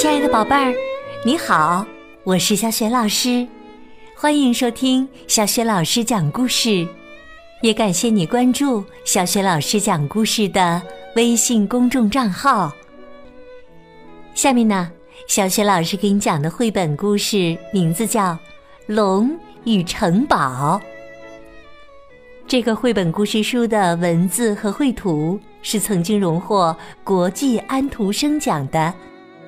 亲爱的宝贝儿，你好，我是小雪老师，欢迎收听小雪老师讲故事，也感谢你关注小雪老师讲故事的微信公众账号。下面呢，小雪老师给你讲的绘本故事名字叫《龙与城堡》。这个绘本故事书的文字和绘图是曾经荣获国际安徒生奖的。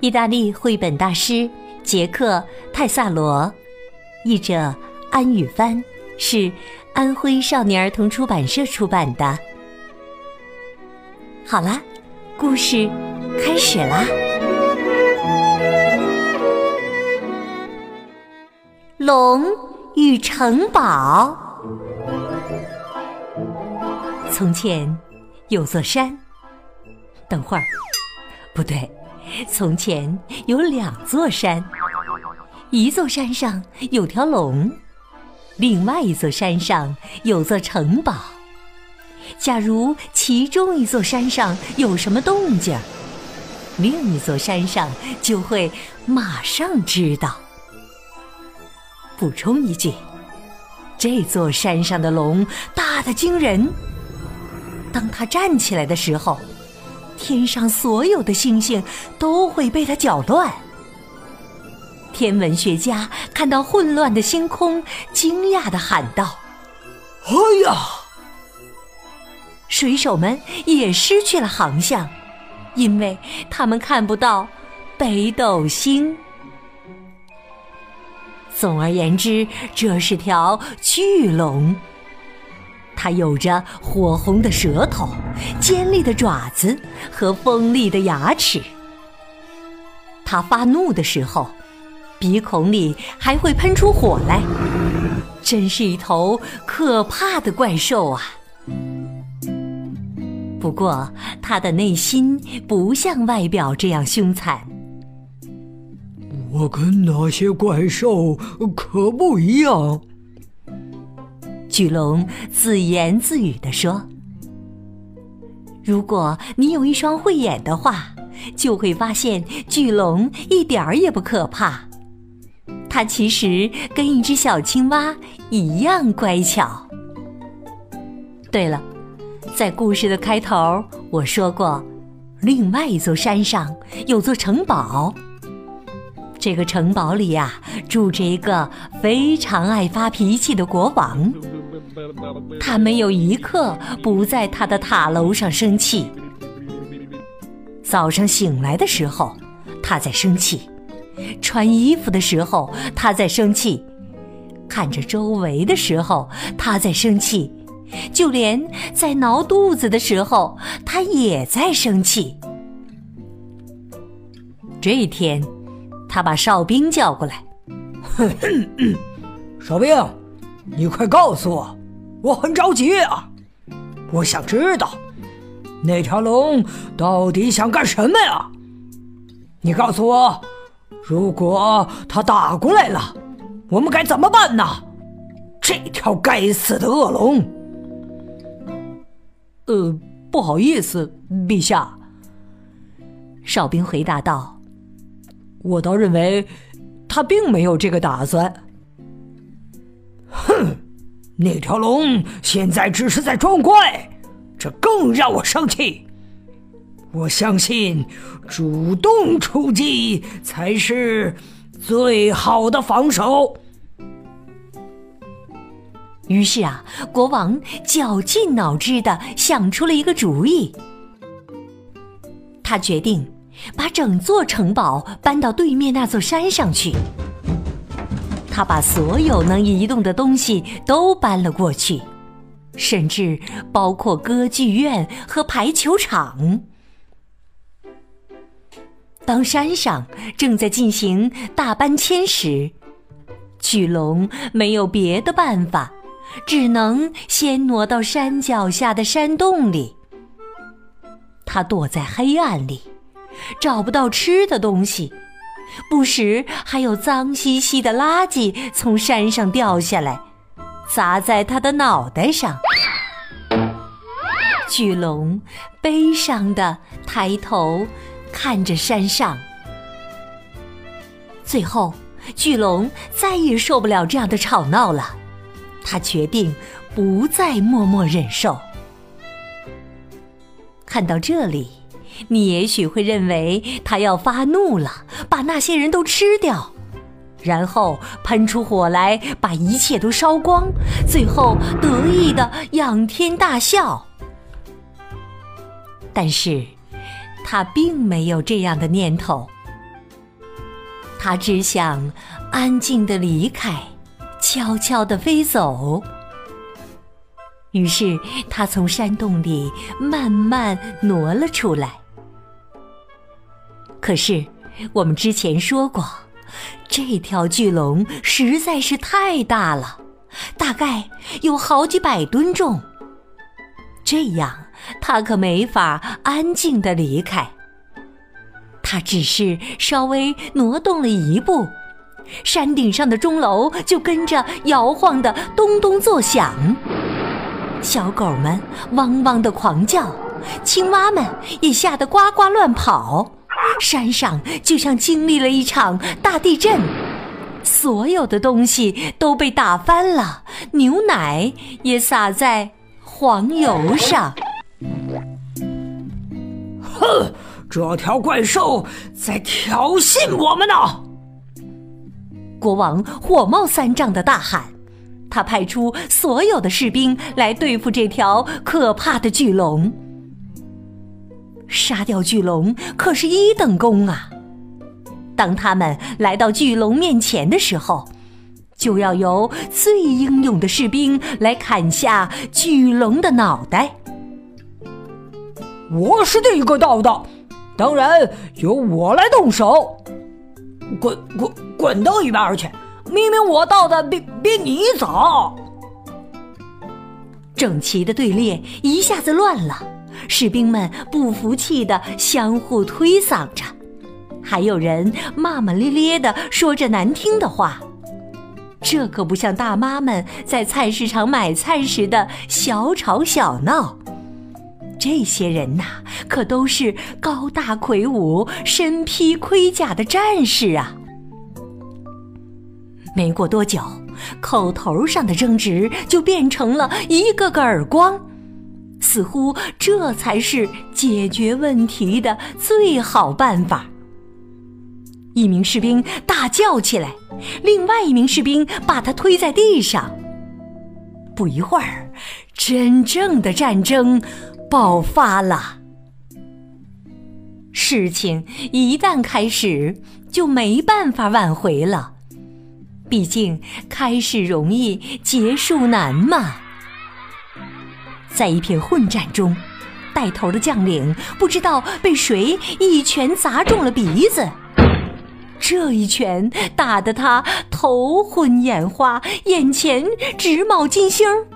意大利绘本大师杰克·泰萨罗，译者安宇帆，是安徽少年儿童出版社出版的。好啦，故事开始啦！龙与城堡。从前有座山，等会儿，不对。从前有两座山，一座山上有条龙，另外一座山上有座城堡。假如其中一座山上有什么动静，另一座山上就会马上知道。补充一句，这座山上的龙大的惊人，当它站起来的时候。天上所有的星星都会被它搅乱。天文学家看到混乱的星空，惊讶的喊道：“哎呀！”水手们也失去了航向，因为他们看不到北斗星。总而言之，这是条巨龙。它有着火红的舌头、尖利的爪子和锋利的牙齿。它发怒的时候，鼻孔里还会喷出火来，真是一头可怕的怪兽啊！不过，它的内心不像外表这样凶残。我跟那些怪兽可不一样。巨龙自言自语地说：“如果你有一双慧眼的话，就会发现巨龙一点儿也不可怕。它其实跟一只小青蛙一样乖巧。”对了，在故事的开头我说过，另外一座山上有座城堡。这个城堡里呀，住着一个非常爱发脾气的国王。他没有一刻不在他的塔楼上生气。早上醒来的时候，他在生气；穿衣服的时候，他在生气；看着周围的时候，他在生气；就连在挠肚子的时候，他也在生气。这一天，他把哨兵叫过来：“哨兵，你快告诉我！”我很着急啊！我想知道那条龙到底想干什么呀？你告诉我，如果它打过来了，我们该怎么办呢？这条该死的恶龙！呃，不好意思，陛下。哨兵回答道：“我倒认为，他并没有这个打算。”哼！那条龙现在只是在装乖，这更让我生气。我相信主动出击才是最好的防守。于是啊，国王绞尽脑汁的想出了一个主意。他决定把整座城堡搬到对面那座山上去。他把所有能移动的东西都搬了过去，甚至包括歌剧院和排球场。当山上正在进行大搬迁时，巨龙没有别的办法，只能先挪到山脚下的山洞里。他躲在黑暗里，找不到吃的东西。不时还有脏兮兮的垃圾从山上掉下来，砸在他的脑袋上。巨龙悲伤的抬头看着山上，最后，巨龙再也受不了这样的吵闹了，他决定不再默默忍受。看到这里，你也许会认为他要发怒了，把那些人都吃掉。然后喷出火来，把一切都烧光，最后得意的仰天大笑。但是，他并没有这样的念头，他只想安静的离开，悄悄的飞走。于是，他从山洞里慢慢挪了出来。可是，我们之前说过。这条巨龙实在是太大了，大概有好几百吨重。这样，它可没法安静的离开。它只是稍微挪动了一步，山顶上的钟楼就跟着摇晃的咚咚作响，小狗们汪汪的狂叫，青蛙们也吓得呱呱乱跑。山上就像经历了一场大地震，所有的东西都被打翻了，牛奶也洒在黄油上。哼，这条怪兽在挑衅我们呢！国王火冒三丈的大喊，他派出所有的士兵来对付这条可怕的巨龙。杀掉巨龙可是一等功啊！当他们来到巨龙面前的时候，就要由最英勇的士兵来砍下巨龙的脑袋。我是第一个到的，当然由我来动手。滚滚滚到一边去！明明我到的比比你早。整齐的队列一下子乱了。士兵们不服气的相互推搡着，还有人骂骂咧咧的说着难听的话。这可不像大妈们在菜市场买菜时的小吵小闹。这些人呐，可都是高大魁梧、身披盔甲的战士啊！没过多久，口头上的争执就变成了一个个耳光。似乎这才是解决问题的最好办法。一名士兵大叫起来，另外一名士兵把他推在地上。不一会儿，真正的战争爆发了。事情一旦开始，就没办法挽回了。毕竟开始容易，结束难嘛。在一片混战中，带头的将领不知道被谁一拳砸中了鼻子，这一拳打得他头昏眼花，眼前直冒金星儿。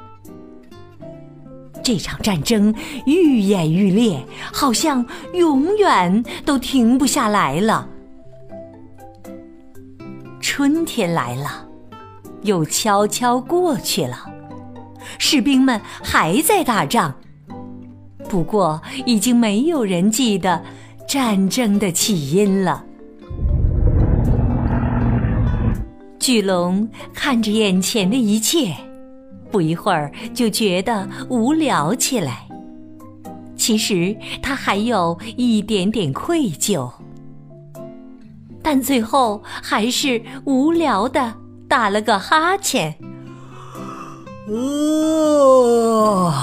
这场战争愈演愈烈，好像永远都停不下来了。春天来了，又悄悄过去了。士兵们还在打仗，不过已经没有人记得战争的起因了。巨龙看着眼前的一切，不一会儿就觉得无聊起来。其实他还有一点点愧疚，但最后还是无聊的打了个哈欠。呃，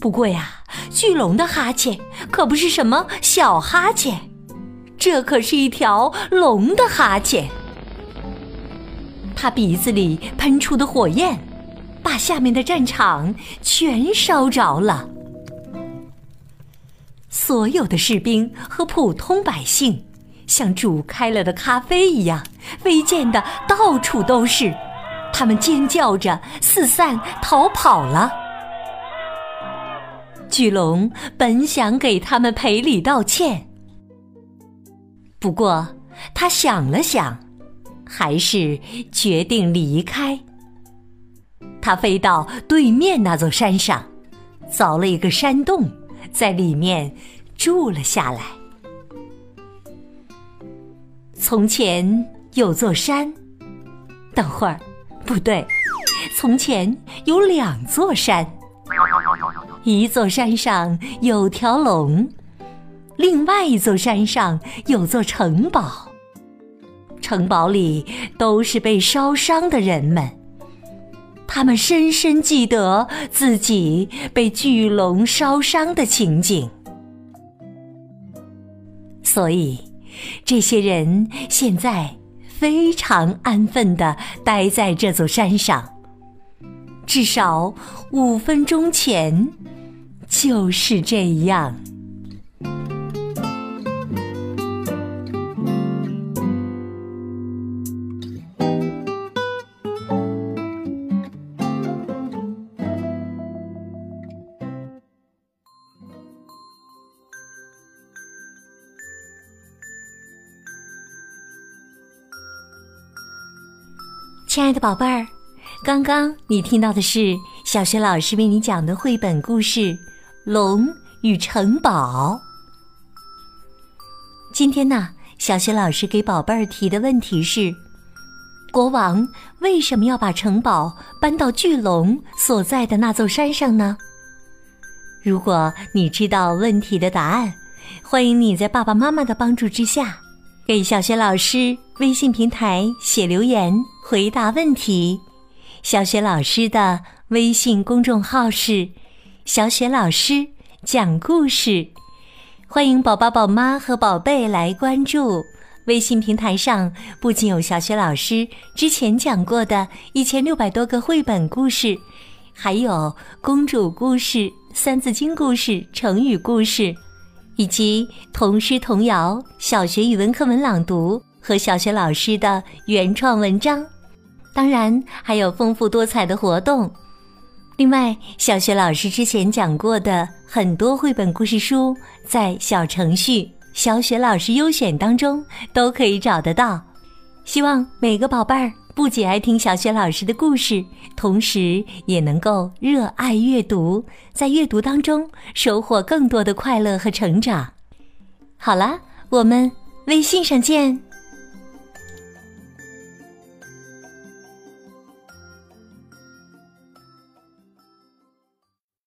不过呀，巨龙的哈欠可不是什么小哈欠，这可是一条龙的哈欠。它鼻子里喷出的火焰，把下面的战场全烧着了。所有的士兵和普通百姓，像煮开了的咖啡一样，飞溅的到处都是。他们尖叫着四散逃跑了。巨龙本想给他们赔礼道歉，不过他想了想，还是决定离开。他飞到对面那座山上，凿了一个山洞，在里面住了下来。从前有座山。等会儿，不对，从前有两座山。一座山上有条龙，另外一座山上有座城堡。城堡里都是被烧伤的人们，他们深深记得自己被巨龙烧伤的情景，所以这些人现在非常安分的待在这座山上。至少五分钟前就是这样。亲爱的宝贝儿，刚刚你听到的是小学老师为你讲的绘本故事《龙与城堡》。今天呢，小学老师给宝贝儿提的问题是：国王为什么要把城堡搬到巨龙所在的那座山上呢？如果你知道问题的答案，欢迎你在爸爸妈妈的帮助之下，给小学老师微信平台写留言。回答问题，小雪老师的微信公众号是“小雪老师讲故事”，欢迎宝宝、宝妈和宝贝来关注。微信平台上不仅有小雪老师之前讲过的一千六百多个绘本故事，还有公主故事、三字经故事、成语故事，以及童诗童谣、小学语文课文朗读和小学老师的原创文章。当然还有丰富多彩的活动。另外，小学老师之前讲过的很多绘本故事书，在小程序“小雪老师优选”当中都可以找得到。希望每个宝贝儿不仅爱听小雪老师的故事，同时也能够热爱阅读，在阅读当中收获更多的快乐和成长。好了，我们微信上见。